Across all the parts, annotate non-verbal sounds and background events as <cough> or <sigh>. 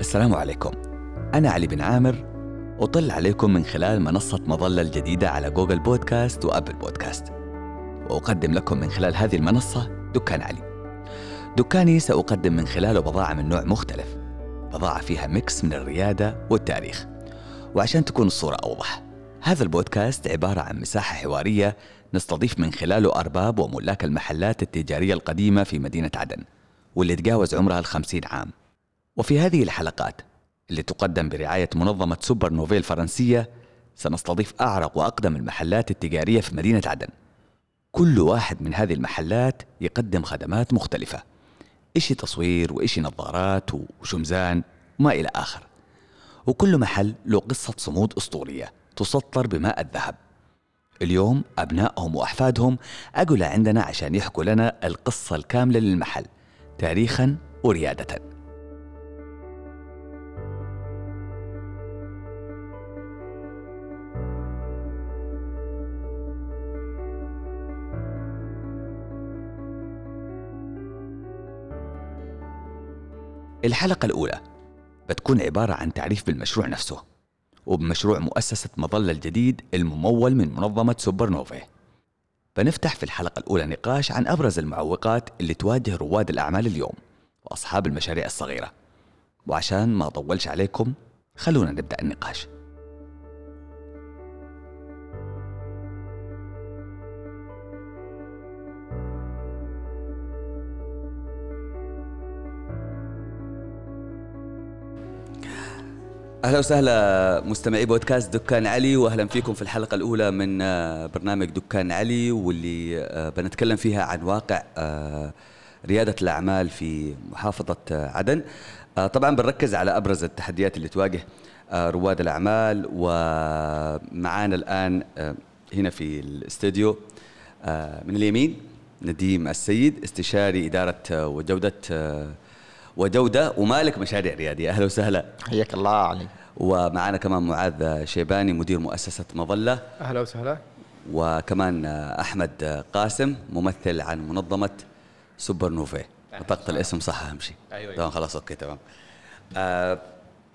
السلام عليكم. أنا علي بن عامر أطل عليكم من خلال منصة مظلة الجديدة على Google Podcasts و Apple Podcasts. وأقدم لكم من خلال هذه المنصة دكان علي. دكاني سأقدم من خلاله بضاعة من نوع مختلف بضاعة فيها mix من الريادة والتاريخ. وعشان تكون الصورة أوضح هذا البودكاست عبارة عن مساحة حوارية نستضيف من خلاله أرباب وملاك المحلات التجارية القديمة في مدينة عدن واللي تجاوز عمرها الخمسين عام. وفي هذه الحلقات اللي تقدم برعاية منظمة سوبر نوفيل الفرنسية سنستضيف أعرق وأقدم المحلات التجارية في مدينة عدن. كل واحد من هذه المحلات يقدم خدمات مختلفة. إشي تصوير وإشي نظارات وشمزان وما إلى آخر. وكل محل له قصة صمود أسطورية تسطر بماء الذهب. اليوم أبنائهم وأحفادهم أجوا عندنا عشان يحكوا لنا القصة الكاملة للمحل تاريخا وريادة. الحلقة الأولى بتكون عبارة عن تعريف بالمشروع نفسه وبمشروع مؤسسة مظلة الجديد الممول من منظمة سوبر نوفي بنفتح في الحلقة الأولى نقاش عن أبرز المعوقات اللي تواجه رواد الأعمال اليوم وأصحاب المشاريع الصغيرة. وعشان ما أطولش عليكم خلونا نبدأ النقاش. أهلا وسهلا مستمعي بودكاست دكان علي وأهلا فيكم في الحلقة الأولى من آه، برنامج دكان علي واللي آه، بنتكلم فيها عن واقع آه، ريادة الأعمال في محافظة عدن. طبعا بنركز على أبرز التحديات اللي تواجه رواد الأعمال ومعانا الآن هنا في الاستوديو من اليمين نديم السيد استشاري إدارة وجودة وجوده ومالك مشاريع رياديه أهلا وسهلا. حياك الله علي ومعنا كمان معاذ شيباني مدير مؤسسة مظلة. أهلا وسهلا. وكمان أحمد قاسم ممثل عن منظمة سوبر نوفي نطقت الاسم صح اهم شيء أيوه. تمام خلاص okay تمام. آه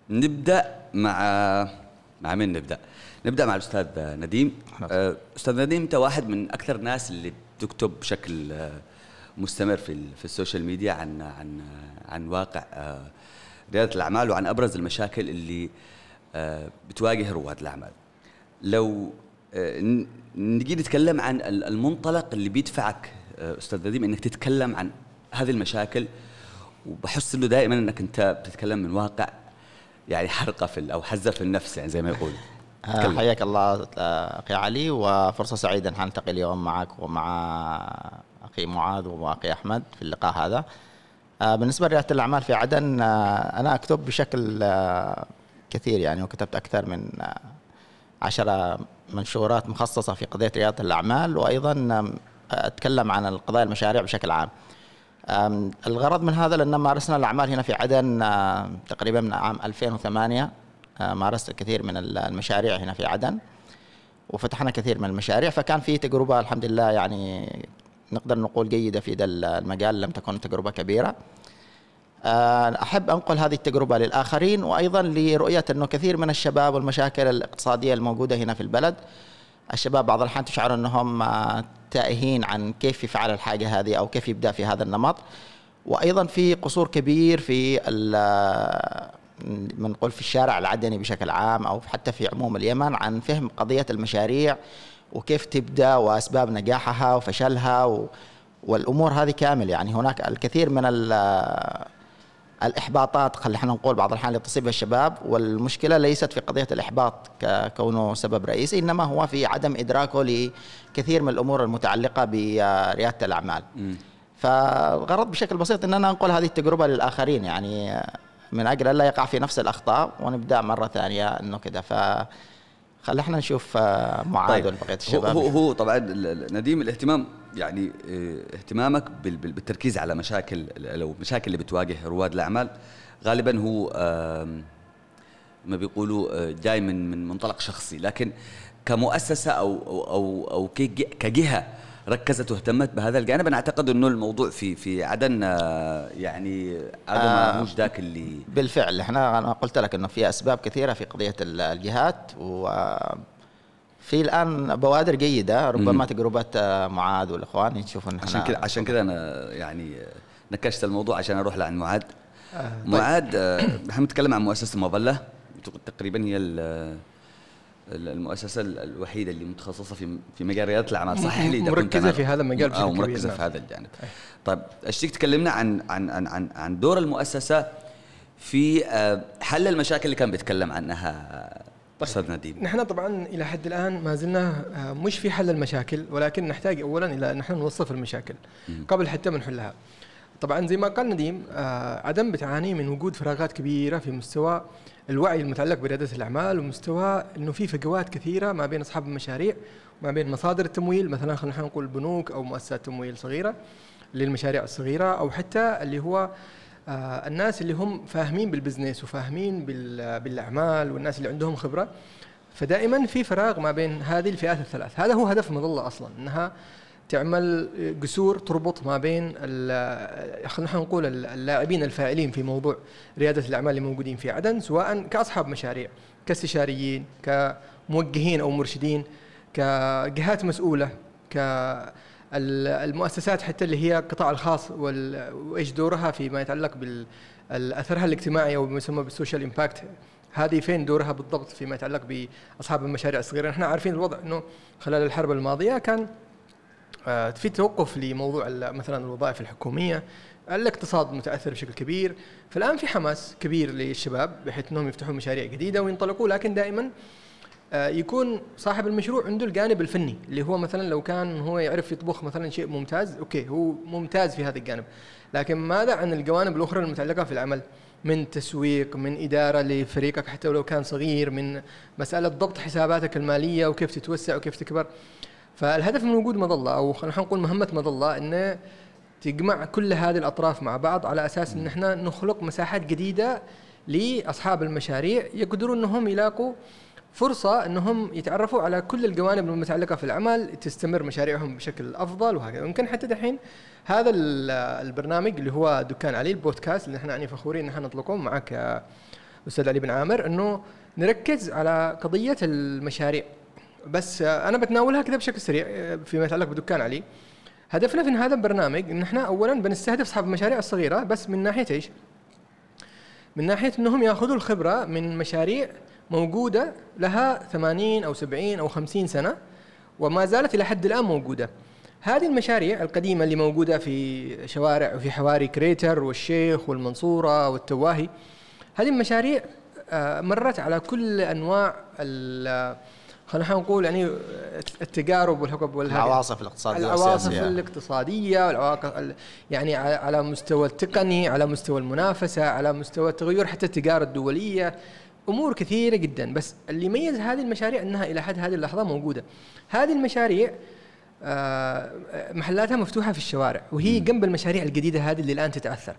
نبدأ مع مع مين نبدأ؟ نبدأ مع الأستاذ نديم. آه أستاذ نديم أنت واحد من أكثر الناس اللي بتكتب بشكل آه مستمر في في ال social media عن عن عن واقع آه، ريادة الأعمال وعن أبرز المشاكل اللي آه، بتواجه رواد الأعمال. لو آه، نجي نتكلم عن المنطلق اللي بيدفعك أستاذ نديم إنك تتكلم عن هذه المشاكل وبحس إنه دائما إنك أنت بتتكلم من واقع يعني حرقة في أو حزة في النفس يعني زي ما يقول حياك الله أخي علي وفرصة سعيدة. ان نلتقي اليوم معك ومع أخي معاذ وأخي أحمد في اللقاء هذا. آه، بالنسبة لريادة الأعمال في عدن آه، أنا أكتب بشكل آه، كثير يعني وكتبت أكثر من عشرة منشورات مخصصة في قضية ريادة الأعمال وأيضا أتكلم عن القضايا المشاريع بشكل عام. الغرض من هذا لأن مارسنا الأعمال هنا في عدن تقريبا من عام 2008 مارست الكثير من المشاريع هنا في عدن وفتحنا كثير من المشاريع فكان في تجربة الحمد لله يعني نقدر نقول جيدة في ذا المجال لم تكن تجربة كبيرة. آه، أحب أنقل هذه التجربة للآخرين وأيضا لرؤية أنه كثير من الشباب والمشاكل الاقتصادية الموجودة هنا في البلد الشباب بعض الأحيان تشعر أنهم آه، تائهين عن كيف يفعل الحاجة هذه أو كيف يبدأ في هذا النمط. وأيضا في قصور كبير في بنقول في الشارع العدني بشكل عام أو حتى في عموم اليمن عن فهم قضية المشاريع وكيف تبدأ وأسباب نجاحها وفشلها و والأمور هذه كامل يعني هناك الكثير من الإحباطات خلينا نقول بعض الأحيان اللي تصيبها الشباب والمشكلة ليست في قضية الإحباط كونه سبب رئيسي إنما هو في عدم إدراكه لكثير من الأمور المتعلقة بريادة الأعمال. فالغرض بشكل بسيط ان أنا انقل هذه التجربة للآخرين. يعني من أجل ألا يقع في نفس الأخطاء ونبدأ مرة ثانية إنه كذا ف خلينا نشوف آه، معاذ طيب. وبقية الشباب. هو هو طبعا نديم الاهتمام يعني آه، اهتمامك بالتركيز على مشاكل لو مشاكل اللي بتواجه رواد الأعمال. غالبا هو ما بيقولوا آه، جاي من من منطلق شخصي. لكن كمؤسسة أو أو أو, أو كجهة ركزت واهتمت بهذا الجانب. أنا أعتقد إنه الموضوع في في عدن آه، يعني هذا آه مش ذاك اللي بالفعل. إحنا أنا قلت لك إنه في أسباب كثيرة في قضية الجهات و في الآن بوادر جيدة ربما تجربة معاذ والإخوان يشوفون عشان كذا عشان كذا أنا يعني نكشت الموضوع عشان أروح لعن معاذ. آه طيب. معاذ آه إحنا بنتكلم عن مؤسسة مظلة تقريبا هي المؤسسة الوحيدة اللي متخصصة في في مجال ريادة الأعمال. صحيح لي مركزة في هذا المجال بشكل كبير. مركزة في نعم. هذا الجانب. طيب اشتيك تكلمنا عن عن عن عن, عن دور المؤسسة في آه، حل المشاكل اللي كان بيتكلم عنها أستاذ نديم؟ نحن طبعا إلى حد الآن ما زلنا آه، مش في حل المشاكل ولكن نحتاج اولا إلى أن نحن نوصف المشاكل قبل حتى ما نحلها. طبعا زي ما قال نديم آه، عدن بتعاني من وجود فراغات كبيرة في مستوى الوعي المتعلق برياده الأعمال ومستوى إنه في فجوات كثيرة ما بين أصحاب المشاريع وما بين مصادر التمويل مثلا خلينا نقول بنوك أو مؤسسات تمويل صغيرة للمشاريع الصغيرة أو حتى اللي هو آه الناس اللي هم فاهمين بالبزنس وفاهمين بالأعمال والناس اللي عندهم خبرة. فدائما في فراغ ما بين هذه الفئات الثلاث. هذا هو هدف مظلة أصلا إنها تعمل جسور تربط ما بين خلينا نقول اللاعبين الفاعلين في موضوع ريادة الأعمال اللي موجودين في عدن سواء كأصحاب مشاريع كاستشاريين كموجهين أو مرشدين كجهات مسؤولة ك المؤسسات حتى اللي هي القطاع الخاص وإيش دورها فيما يتعلق بأثرها الاجتماعي أو ما يسمى بال social impact هذه فين دورها بالضبط فيما يتعلق بأصحاب المشاريع الصغيرة؟ نحن عارفين الوضع إنه خلال الحرب الماضية كان في توقف لموضوع مثلا الوظائف الحكومية الاقتصاد متأثر بشكل كبير. فالآن في حماس كبير للشباب بحيث إنهم يفتحوا مشاريع جديدة وينطلقوا لكن دائما آه، يكون صاحب المشروع عنده الجانب الفني اللي هو مثلا لو كان هو يعرف يطبخ مثلا شيء ممتاز okay هو ممتاز في هذا الجانب. لكن ماذا عن الجوانب الأخرى المتعلقة في العمل؟ من تسويق من إدارة لفريقك حتى ولو كان صغير من مسألة ضبط حساباتك المالية وكيف تتوسع وكيف تكبر. فالهدف من وجود مظلة أو خلينا نقول مهمة مظلة إنه تجمع كل هذه الأطراف مع بعض على أساس إن إحنا نخلق مساحات جديدة لأصحاب المشاريع يقدرون إنهم يلاقوا فرصة إنهم يتعرفوا على كل الجوانب المتعلقة في العمل تستمر مشاريعهم بشكل أفضل وهكذا. يمكن حتى دحين هذا البرنامج اللي هو دكان علي البودكاست اللي إحنا يعني فخورين إن إحنا نطلقه معك أستاذ علي بن عامر إنه نركز على قضية المشاريع. بس أنا بتناولها كذا بشكل سريع فيما يتعلق بدكان علي هدفنا في هذا البرنامج إن إحنا اولا بنستهدف أصحاب المشاريع الصغيرة بس من ناحية إيش؟ من ناحية إنهم يأخذوا الخبرة من مشاريع موجودة لها 80 أو 70 أو 50 سنة وما زالت إلى حد الآن موجودة. هذه المشاريع القديمة اللي موجودة في شوارع وفي حواري كريتر والشيخ والمنصورة والتواهي هذه المشاريع آه، مرت على كل أنواع خلينا نقول يعني التجارب والحقب العواصف الاقتصادية العواصف الاقتصادية والعواقب يعني على مستوى التقني على مستوى المنافسة على مستوى التغير حتى التجارة الدولية. أمور كثيرة جدا. بس اللي يميز هذه المشاريع أنها إلى حد هذه اللحظة موجودة. هذه المشاريع آه، محلاتها مفتوحة في الشوارع وهي جنب المشاريع الجديدة هذه اللي الآن تتأثر.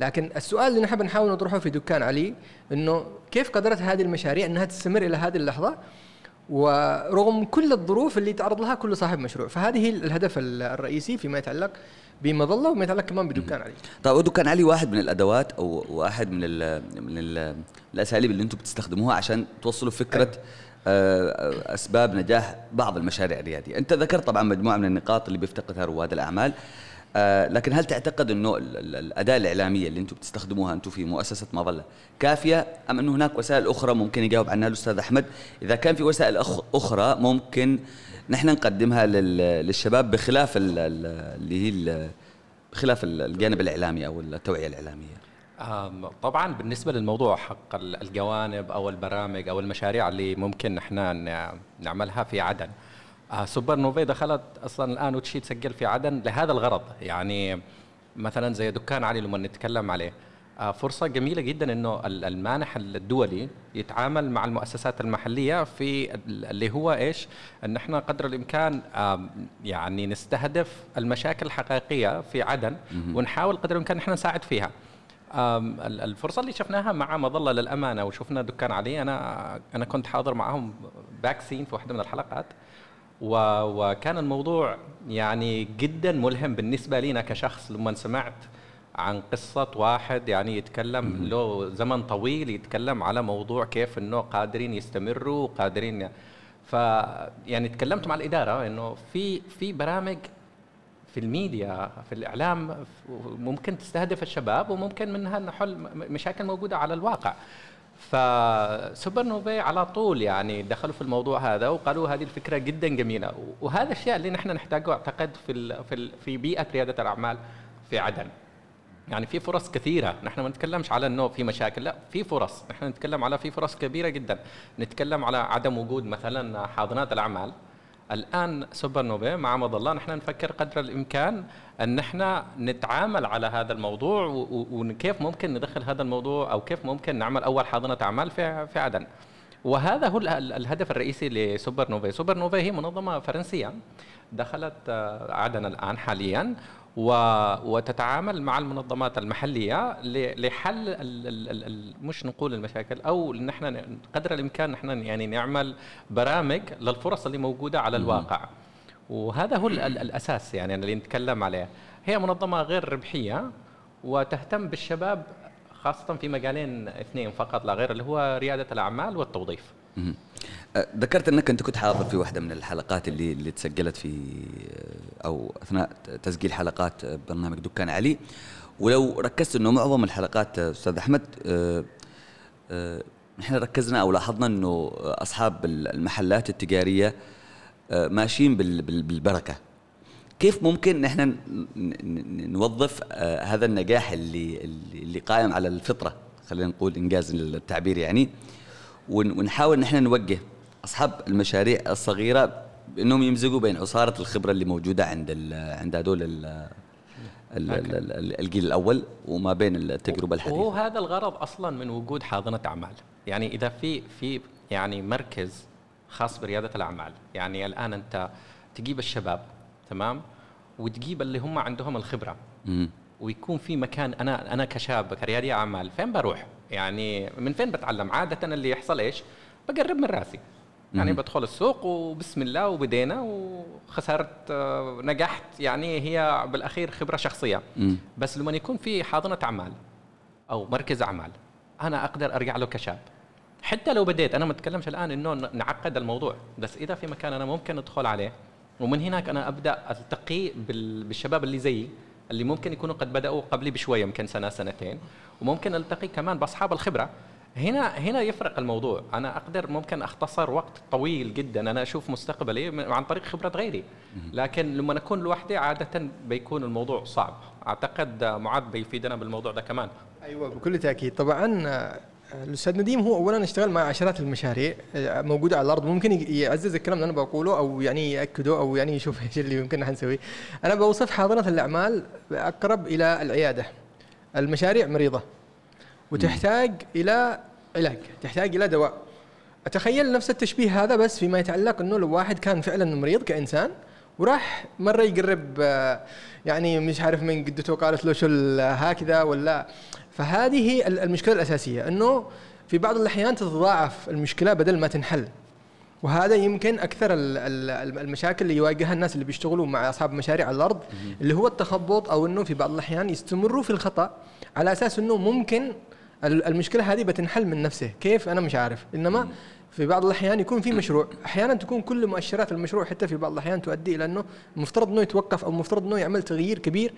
لكن السؤال اللي نحب نحاول نطرحه في دكان علي إنه كيف قدرت هذه المشاريع أنها تستمر إلى هذه اللحظة؟ ورغم كل الظروف اللي تعرض لها كل صاحب مشروع. فهذه الهدف الرئيسي فيما يتعلق بمظلة وما يتعلق كمان بدكان علي. طيب ودكان علي واحد من الأدوات أو واحد من ال من ال الأساليب اللي أنتم بتستخدموها عشان توصلوا فكرة آه، أسباب نجاح بعض المشاريع الريادية. أنت ذكرت طبعا مجموعة من النقاط اللي بيفتقدها رواد الأعمال. آه لكن هل تعتقد إنه الأداة الإعلامية اللي أنتم بتستخدموها أنتم في مؤسسة مظلة كافية أم إنه هناك وسائل أخرى ممكن يجاوب عنها الأستاذ أحمد؟ إذا كان في وسائل أخرى ممكن نحن نقدمها للشباب بخلاف اللي هي بخلاف الجانب الإعلامي أو التوعية الإعلامية. طبعا بالنسبة للموضوع حق الجوانب أو البرامج أو المشاريع اللي ممكن إحنا نعملها في عدن. سوبر نوفي دخلت أصلا الآن وتشي تسجل في عدن لهذا الغرض يعني مثلا زي دكان علي لما نتكلم عليه آه فرصة جميلة جدا إنه المانح الدولي يتعامل مع المؤسسات المحلية في اللي هو إيش؟ إن إحنا قدر الإمكان يعني نستهدف المشاكل الحقيقية في عدن ونحاول قدر الإمكان إحنا نساعد فيها. الفرصة اللي شفناها مع مظلة للأمانة وشفنا دكان علي أنا أنا كنت حاضر معهم باك سين في واحدة من الحلقات وكان الموضوع يعني جدا ملهم بالنسبة لنا كشخص. لما سمعت عن قصة واحد يعني يتكلم له زمن طويل يتكلم على موضوع كيف إنه قادرين يستمروا قادرين ف يعني تكلمت مع الإدارة إنه في في برامج في الميديا في الإعلام ممكن تستهدف الشباب وممكن منها نحل مشاكل موجودة على الواقع. فسوبر نوفي على طول يعني دخلوا في الموضوع هذا وقالوا هذه الفكرة جدا جميلة. وهذا الشيء اللي نحن نحتاجه أعتقد في في في بيئة ريادة الأعمال في عدن. يعني في فرص كثيرة. نحن ما نتكلمش على إنه في مشاكل لا في فرص. نحن نتكلم على في فرص كبيرة جدا. نتكلم على عدم وجود مثلا حاضنات الأعمال. الآن سوبر نوفي مع مظلة نحن نفكر قدر الإمكان أن نحن نتعامل على هذا الموضوع وكيف ممكن ندخل هذا الموضوع أو كيف ممكن نعمل أول حاضنة أعمال في في عدن وهذا هو الهدف الرئيسي لسوبر نوفي سوبر نوفي هي منظمة فرنسية دخلت آه، عدن الآن حاليا. وتتعامل مع المنظمات المحلية لحل ال ال ال مش نقول المشاكل أو إن إحنا قدر الإمكان نحن يعني نعمل برامج للفرص اللي موجودة على الواقع. وهذا هو الأساس يعني اللي نتكلم عليه. هي منظمة غير ربحية وتهتم بالشباب خاصة في مجالين اثنين فقط لا غير اللي هو ريادة الأعمال والتوظيف. ذكرت إنك أنت كنت حاضر في واحدة من الحلقات اللي اللي تسجلت في أو أثناء تسجيل حلقات برنامج دكان علي. ولو ركزت إنه معظم الحلقات أستاذ أحمد نحن ركزنا أو لاحظنا إنه أصحاب المحلات التجارية ماشيين بالبركة. كيف ممكن نحن نوظف هذا النجاح اللي اللي قائم على الفطرة؟ خلينا نقول إنجاز التعبير يعني. ونحاول نحن نوجه أصحاب المشاريع الصغيرة بانهم يمزجوا بين عصارة الخبرة اللي موجودة عند عند هذول الجيل الأول وما بين التجربة الحديثة. وهو هذا الغرض أصلا من وجود حاضنة أعمال. يعني إذا في في يعني مركز خاص بريادة الأعمال يعني الآن أنت تجيب الشباب تمام؟ وتجيب اللي هم عندهم الخبرة. ويكون في مكان أنا أنا كشاب كريادي أعمال فين بروح؟ يعني من فين بتعلم؟ عادة اللي يحصل إيش؟ بقرب من رأسي. يعني بدخل السوق وبسم الله وبدينا وخسرت آه، نجحت. يعني هي بالأخير خبرة شخصية. بس لما يكون في حاضنة أعمال أو مركز أعمال أنا أقدر أرجع له كشاب. حتى لو بديت أنا ما أتكلمش الآن إنه نعقد الموضوع. بس إذا في مكان أنا ممكن أدخل عليه ومن هناك أنا أبدأ ألتقي بالشباب اللي زيي. اللي ممكن يكونوا قد بدأوا قبلي بشوية يمكن سنة سنتين. وممكن ألتقي كمان بأصحاب الخبرة. هنا هنا يفرق الموضوع. أنا أقدر ممكن أختصر وقت طويل جدا. أنا أشوف مستقبلي عن طريق خبرة غيري. لكن لما اكون لوحدي عادة بيكون الموضوع صعب. أعتقد معاذ بيفيدنا بالموضوع ده كمان. أيوه بكل تأكيد. طبعا الأستاذ نديم هو اولا اشتغل مع عشرات المشاريع موجودة على الأرض. ممكن يعزز الكلام اللي أنا بقوله أو يعني يأكده أو يعني يشوف <laughs> إيش اللي يمكن نحن نسويه. أنا بوصف حاضنة الأعمال أقرب إلى العيادة. المشاريع مريضة وتحتاج إلى علاج تحتاج إلى دواء. أتخيل نفس التشبيه هذا بس فيما يتعلق إنه لو واحد كان فعلا مريض كإنسان وراح مرة يقرب يعني مش عارف من قدته قالت له شو هكذا ولا فهذه المشكلة الأساسية إنه في بعض الأحيان تتضاعف المشكلة بدل ما تنحل. وهذا يمكن أكثر المشاكل اللي يواجهها الناس اللي بيشتغلوا مع أصحاب مشاريع على الأرض اللي هو التخبط أو إنه في بعض الأحيان يستمروا في الخطأ على أساس إنه ممكن المشكلة هذه بتنحل من نفسه. كيف؟ أنا مش عارف. إنما في بعض الأحيان يكون في مشروع. أحيانا تكون كل مؤشرات المشروع حتى في بعض الأحيان تؤدي إلى إنه المفترض إنه يتوقف أو المفترض إنه يعمل تغيير كبير.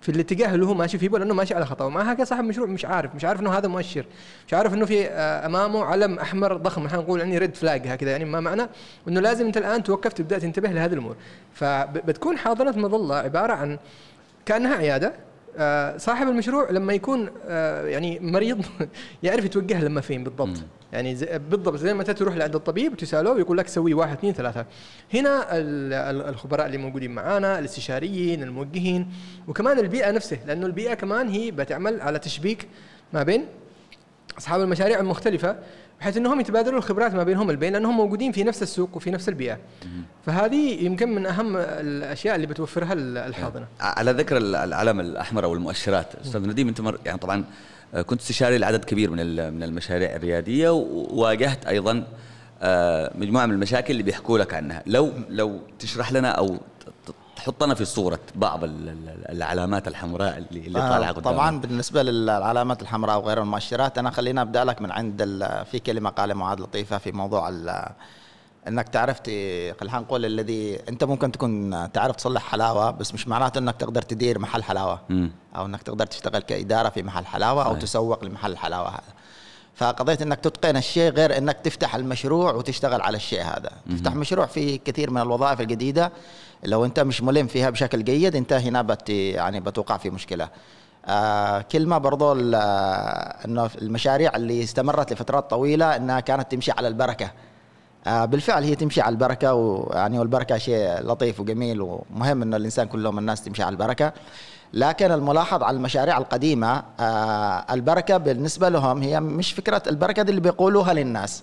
في الاتجاه اللي هو ماشي فيه لأنه ماشي على خطأ. ومع هكذا صاحب المشروع مش عارف مش عارف إنه هذا مؤشر. مش عارف إنه في آه، أمامه علم أحمر ضخم إحنا نقول يعني ريد فلاج هكذا. يعني ما معنى إنه لازم أنت الآن توقف تبدأ تنتبه لهذه الأمور. فبتكون حاضنه مظله عبارة عن كأنها عيادة صاحب المشروع لما يكون آه، يعني مريض <laughs> يعرف يتوجه لما فين بالضبط. يعني زي بالضبط زي ما تروح لعند الطبيب وتسأله ويقول لك سوي واحد اثنين ثلاثة. هنا الخبراء اللي موجودين معانا الاستشاريين الموجهين وكمان البيئة نفسها لأنه البيئة كمان هي بتعمل على تشبيك ما بين أصحاب المشاريع المختلفة بحيث إنهم يتبادلوا الخبرات ما بينهم البين لأنهم موجودين في نفس السوق وفي نفس البيئة. فهذه يمكن من أهم الأشياء اللي بتوفرها الحاضنة. على ذكر العلم الأحمر أو المؤشرات أستاذ نديم أنت مر يعني طبعا كنت استشاري لعدد كبير من من المشاريع الريادية وواجهت أيضا آه، مجموعة من المشاكل اللي بيحكوا لك عنها. لو لو تشرح لنا أو تحطنا في صورة بعض ال- ال- العلامات الحمراء اللي, اللي آه، قدامنا طبعا بالنسبة للعلامات الحمراء وغير المؤشرات أنا خلينا أبدأ لك من عند في كلمة قال معاذ لطيفة في موضوع إنك تعرف خلينا نقول الذي أنت ممكن تكون تعرف تصلح حلاوة بس مش معناته إنك تقدر تدير محل حلاوة مم. أو إنك تقدر تشتغل كإدارة في محل حلاوة أو. تسوق لمحل الحلاوه هذا فقضيه إنك تتقن الشيء غير إنك تفتح المشروع وتشتغل على الشيء هذا. تفتح مشروع في كثير من الوظائف الجديدة. لو أنت مش ملم فيها بشكل جيد أنت هنا بت يعني بتوقع في مشكلة. آه كلمه برضو آه، إنه المشاريع اللي استمرت لفترات طويلة إنها كانت تمشي على البركة. بالفعل هي تمشي على البركة ويعني والبركة شيء لطيف وجميل ومهم إنه الإنسان كلهم الناس تمشي على البركة لكن الملاحظ على المشاريع القديمة آه البركة بالنسبة لهم هي مش فكرة البركة دي اللي بيقولوها للناس.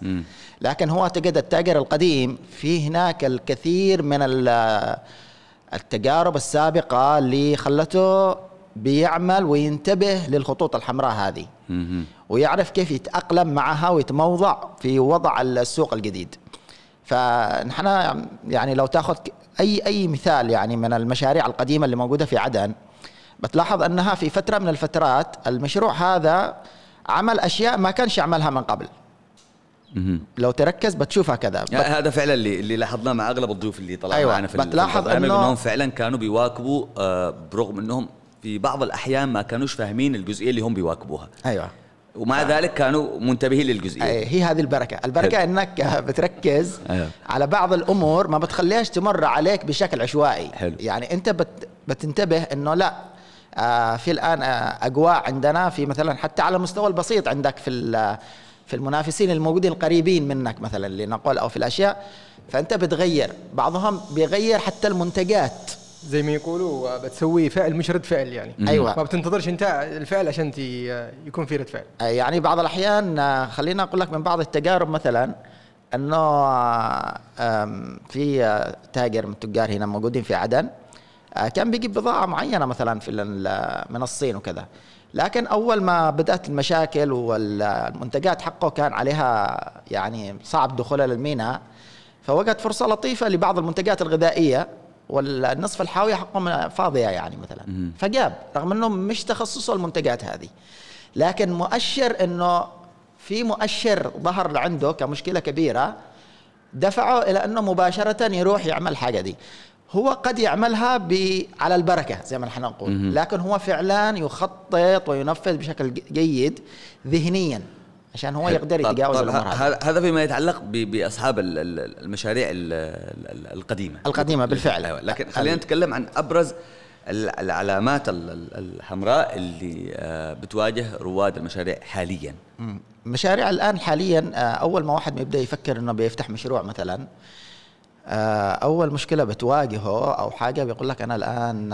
لكن هو اعتقد التاجر القديم في هناك الكثير من ال- التجارب السابقة اللي خلته بيعمل وينتبه للخطوط الحمراء هذه. ويعرف كيف يتأقلم معها ويتموضع في وضع السوق الجديد فنحن يعني لو تاخذ أي أي مثال يعني من المشاريع القديمة اللي موجودة في عدن بتلاحظ أنها في فترة من الفترات المشروع هذا عمل أشياء ما كانش يعملها من قبل. لو تركز بتشوفها كذا يعني هذا فعلا اللي اللي لاحظناه مع أغلب الضيوف اللي طلعوا أيوة، معنا في بتلاحظ إنه- إنهم فعلا كانوا بيواكبوا آه، برغم إنهم في بعض الأحيان ما كانوش فاهمين الجزئية اللي هم بيواكبوها. أيوه. ومع ذلك كانوا منتبهين للجزئية. أي هي هذه البركة. البركة حلو. إنك بتركز أيوة. على بعض الأمور ما بتخليهاش تمر عليك بشكل عشوائي. حلو. يعني أنت بت بتنتبه إنه لا آه في الآن آه أجواء عندنا في مثلا حتى على المستوى البسيط عندك في في المنافسين الموجودين القريبين منك مثلا لنقول أو في الأشياء فأنت بتغير. بعضهم بيغير حتى المنتجات. زي ما يقولوا بتسوي فعل مش رد فعل يعني. أيوة. ما بتنتظرش انت الفعل عشان يكون في رد فعل. يعني بعض الأحيان آه، خلينا أقول لك من بعض التجارب مثلا إنه آه، في آه، تاجر من التجار هنا موجودين في عدن كان بيجيب بضاعة معينة مثلا في من الصين وكذا. لكن أول ما بدأت المشاكل والمنتجات حقه كان عليها يعني صعب دخولها للميناء فوجد فرصة لطيفة لبعض المنتجات الغذائية. والنصف الحاويه حقهم فاضية يعني مثلا. فجاب رغم إنه مش تخصصه المنتجات هذه. لكن مؤشر إنه في مؤشر ظهر عنده كمشكلة كبيرة دفعه إلى إنه مباشرة يروح يعمل الحاجة دي. هو قد يعملها ب على البركة زي ما نحن نقول. لكن هو فعلا يخطط وينفذ بشكل جيد ذهنيا. عشان هو يقدر يتجاوز الأمور هذا هذا فيما يتعلق بأصحاب ال- ال- المشاريع ال- ال- القديمة القديمة بالفعل. أيوة. لكن خلينا نتكلم عن أبرز ال- العلامات ال- ال- الحمراء اللي آه، بتواجه رواد المشاريع حاليا. مشاريع الآن حاليا آه، أول ما واحد بيبدا يفكر إنه بيفتح مشروع مثلا أول مشكلة بتواجهه أو حاجة بيقول لك أنا الآن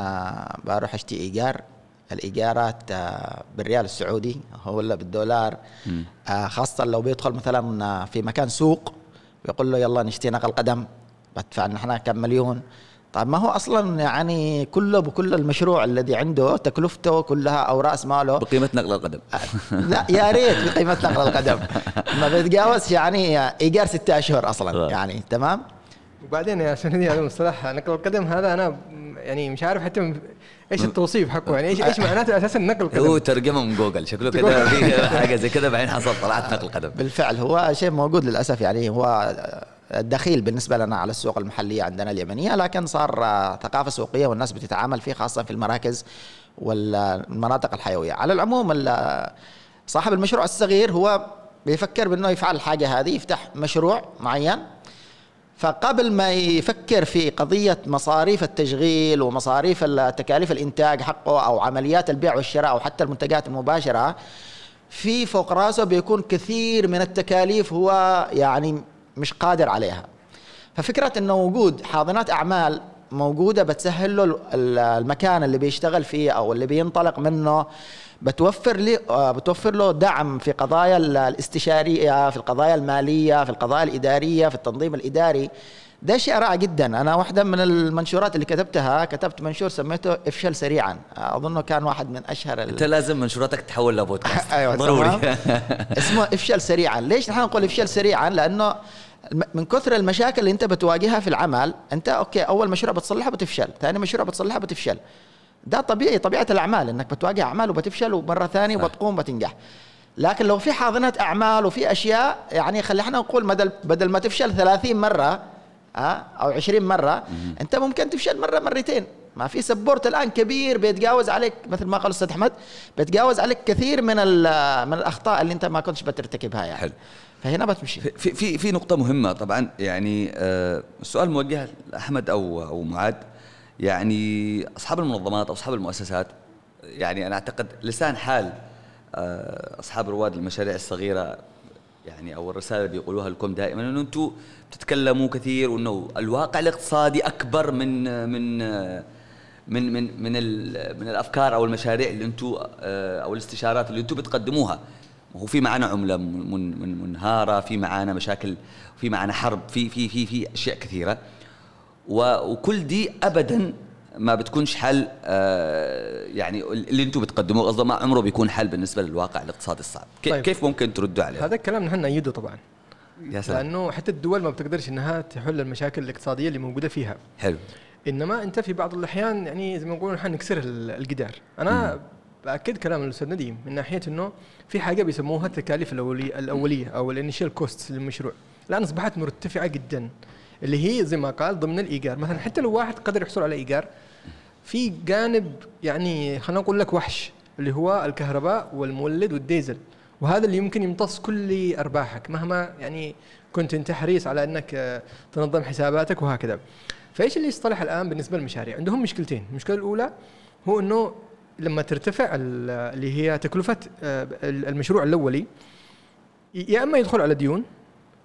بروح أشتري إيجار الإيجارات آه، بالريال السعودي هو ولا بالدولار. آه، خاصة لو بيدخل مثلا آه، في مكان سوق بيقول له يلا نشتري نقل قدم بدفع نحن كم مليون. طيب ما هو أصلا يعني كله بكل المشروع الذي عنده تكلفته كلها أو رأس ماله. بقيمة نقل القدم. لا يا ريت بقيمة نقل القدم. <laughs> ما بيتجاوز يعني إيجار ستة أشهر أصلا. يعني تمام؟ وبعدين يا سندي هذا مصطلح نقل القدم هذا أنا يعني مش عارف حتى إيش التوصيف حقه. يعني إيش إيش معناته أساسا نقل هو القدم ترجمه من جوجل. شكله كده في حاجة زي كده بعدين حصل طلعت نقل قدم. بالفعل هو شيء موجود للأسف. يعني هو دخيل بالنسبة لنا على السوق المحلية عندنا اليمنية لكن صار آه، ثقافة سوقية والناس بتتعامل فيه خاصة في المراكز والمناطق الحيوية. على العموم ال- صاحب المشروع الصغير هو بيفكر بأنه يفعل الحاجة هذه يفتح مشروع معين فقبل ما يفكر في قضية مصاريف التشغيل ومصاريف ال- تكاليف الإنتاج حقه أو عمليات البيع والشراء أو حتى المنتجات المباشرة في فوق راسه بيكون كثير من التكاليف هو يعني مش قادر عليها. ففكرة أنه وجود حاضنات أعمال موجودة بتسهل له ال- المكان اللي بيشتغل فيه أو اللي بينطلق منه بتوفر له آه، بتوفر له دعم في قضايا ال- الاستشارية في القضايا المالية في القضايا الإدارية في التنظيم الإداري. ده شيء رائع جدا. أنا واحدة من المنشورات اللي كتبتها كتبت منشور سميته إفشل سريعا. أظنه كان واحد من أشهر أنت لازم منشوراتك تتحول لبودكاست <laughs> أيوه ضروري. <laughs> اسمه إفشل سريعا. ليش نحن نقول إفشل سريعا؟ لأنه من كثر المشاكل اللي أنت بتواجهها في العمل أنت okay أول مشروع بتصلحها بتفشل ثاني مشروع بتصلحها بتفشل. ده طبيعي طبيعة الأعمال إنك بتواجه أعمال وبتفشل ومرة ثانية وبتقوم بتنجح لكن لو في حاضنة أعمال وفي أشياء يعني خلينا نقول بدل بدل ما تفشل 30 مرة ها أو 20 مرة أنت ممكن تفشل مرة مرتين. ما في support الآن كبير بيتجاوز عليك مثل ما قال الاستاذ أحمد بيتجاوز عليك كثير من من الأخطاء اللي أنت ما كنتش بترتكبها يعني. حلو. فهنا بتمشي. في في في نقطة مهمة طبعا يعني آه السؤال موجه لأحمد أو أو معاذ. يعني أصحاب المنظمات أو أصحاب المؤسسات يعني أنا أعتقد لسان حال آه أصحاب رواد المشاريع الصغيرة يعني أو الرسالة اللي بيقولوها لكم دائما إنه أنتم تتكلموا كثير وإنه الواقع الاقتصادي أكبر من من من من من, من الأفكار أو المشاريع اللي أنتم آه، أو الاستشارات اللي أنتم بتقدموها. هو في معنا عملة من من منهارة في معنا مشاكل في معنا حرب في في في في أشياء كثيرة. وكل دي ابدا ما بتكونش حل آه يعني اللي أنتم بتقدموه قصده ما عمره بيكون حل بالنسبة للواقع الاقتصادي الصعب. كيف, طيب. كيف ممكن تردوا عليه؟ هذا الكلام نحن نأيده طبعا. يا سلام. لأنه حتى الدول ما بتقدرش إنها تحل المشاكل الاقتصادية اللي موجودة فيها. حلو. إنما أنت في بعض الأحيان يعني زي ما نقول نحن نكسر الجدار. أنا بأكد كلام الأستاذ نديم من ناحية إنه في حاجة بيسموها التكاليف الأولية الأولية أو ال initial cost للمشروع. الآن أصبحت مرتفعة جدا. اللي هي زي ما قال ضمن الإيجار. مثلا حتى لو واحد قدر يحصل على إيجار في جانب يعني خلينا نقول لك وحش اللي هو الكهرباء والمولد والديزل. وهذا اللي يمكن يمتص كل أرباحك مهما يعني كنت أنت حريص على أنك تنظم حساباتك وهكذا. فإيش اللي يصطلح الآن بالنسبة للمشاريع؟ عندهم مشكلتين. المشكلة الأولى هو إنه لما ترتفع اللي هي تكلفة آه، المشروع الأولي يا إما يدخل على ديون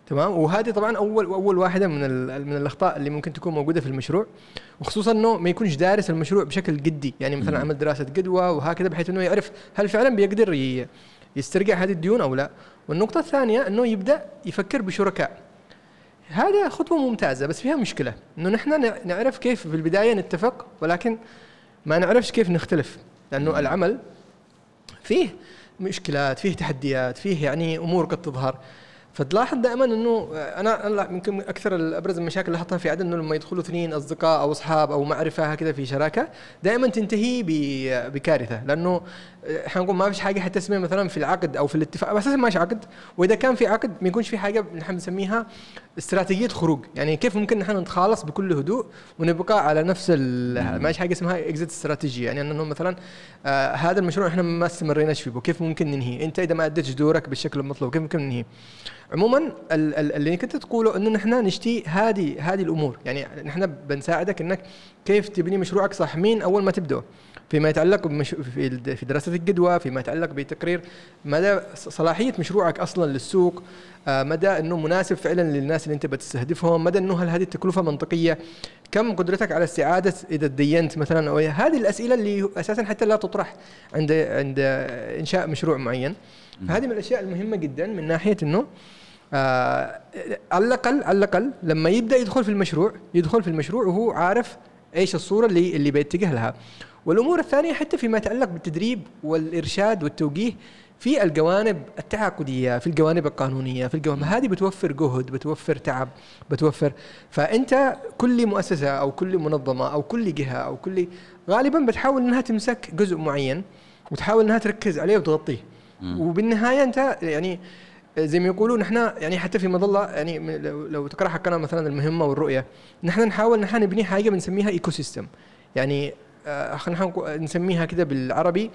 تمام؟ وهذه طبعا اول أول واحدة من من الأخطاء اللي ممكن تكون موجودة في المشروع. وخصوصا إنه ما يكونش دارس المشروع بشكل جدي يعني مثلا عمل دراسة قدوه وهكذا بحيث إنه يعرف هل فعلا بيقدر يسترجع هذه الديون أو لا. والنقطة الثانية إنه يبدأ يفكر بشركاء. هذا خطوة ممتازة بس فيها مشكلة. إنه نحن نعرف كيف في البداية نتفق ولكن ما نعرفش كيف نختلف. لأنه العمل فيه مشكلات فيه تحديات فيه يعني أمور قد تظهر. فتلاحظ دائما إنه أنا يمكن أكثر الأبرز المشاكل اللي لاحظتها في عدن إنه لما يدخلوا اثنين أصدقاء أو أصحاب أو معرفة هكذا في شراكة دائما تنتهي بكارثة. لأنه إحنا نقول ما فيش حاجة حتسمى مثلا في العقد أو في الاتفاق أساسا ما عقد. وإذا كان في عقد ما يكونش في حاجة نحن نسميها استراتيجية خروج. يعني كيف ممكن نحن نتخلص بكل هدوء ونبقى على نفس ما فيش حاجة اسمها اكزيت استراتيجي يعني إنه مثلا آه هذا المشروع إحنا ما استمريناش فيه. كيف ممكن ننهي أنت إذا ما أديتش دورك بالشكل المطلوب كيف ممكن ننهي عموما اللي كنت تقوله إنه نحن نشتي هذه هذه الأمور. يعني نحن بنساعدك إنك كيف تبني مشروعك صح؟ مين أول ما تبدأ؟ فيما يتعلق في دراسه الجدوى فيما يتعلق بتقرير مدى صلاحية مشروعك أصلا للسوق آه، مدى إنه مناسب فعلا للناس اللي أنت بتستهدفهم مدى إنه هل هذه التكلفة منطقية كم قدرتك على استعادة إذا تدينت مثلا؟ أو هذه الأسئلة اللي أساسا حتى لا تطرح عند عند إنشاء مشروع معين. فهذه من الأشياء المهمة جدا من ناحية إنه آه على الأقل على الأقل لما يبدأ يدخل في المشروع يدخل في المشروع وهو عارف إيش الصورة اللي اللي بيتجه لها. والأمور الثانية حتى فيما يتعلق بالتدريب والإرشاد والتوجيه في الجوانب التعاقدية في الجوانب القانونية في الجوانب هذه بتوفر جهد بتوفر تعب بتوفر فأنت كل مؤسسة أو كل منظمة أو كل جهة أو كل غالبا بتحاول إنها تمسك جزء معين وتحاول إنها تركز عليه وتغطيه. وبالنهاية أنت يعني زي ما يقولوا نحن يعني حتى في مظلة يعني لو, لو تقرأ حقنا مثلا المهمة والرؤية نحن نحاول نحن نبني حاجة بنسميها ecosystem يعني خلينا نسميها كده بالعربي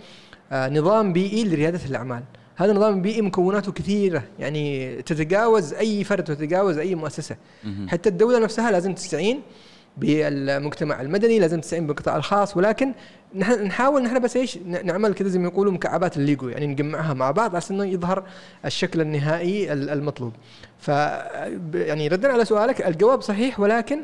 آه نظام بيئي لريادة الأعمال. هذا النظام البيئي مكوناته كثيرة. يعني تتجاوز أي فرد وتتجاوز أي مؤسسة. حتى الدولة نفسها لازم تستعين بالمجتمع المدني لازم تستعين بالقطاع الخاص. ولكن نحن نحاول نحن بس إيش؟ نعمل كذا زي ما يقولوا مكعبات الليجو. يعني نجمعها مع بعض عشان إنه يظهر الشكل النهائي المطلوب. ف يعني ردا على سؤالك الجواب صحيح ولكن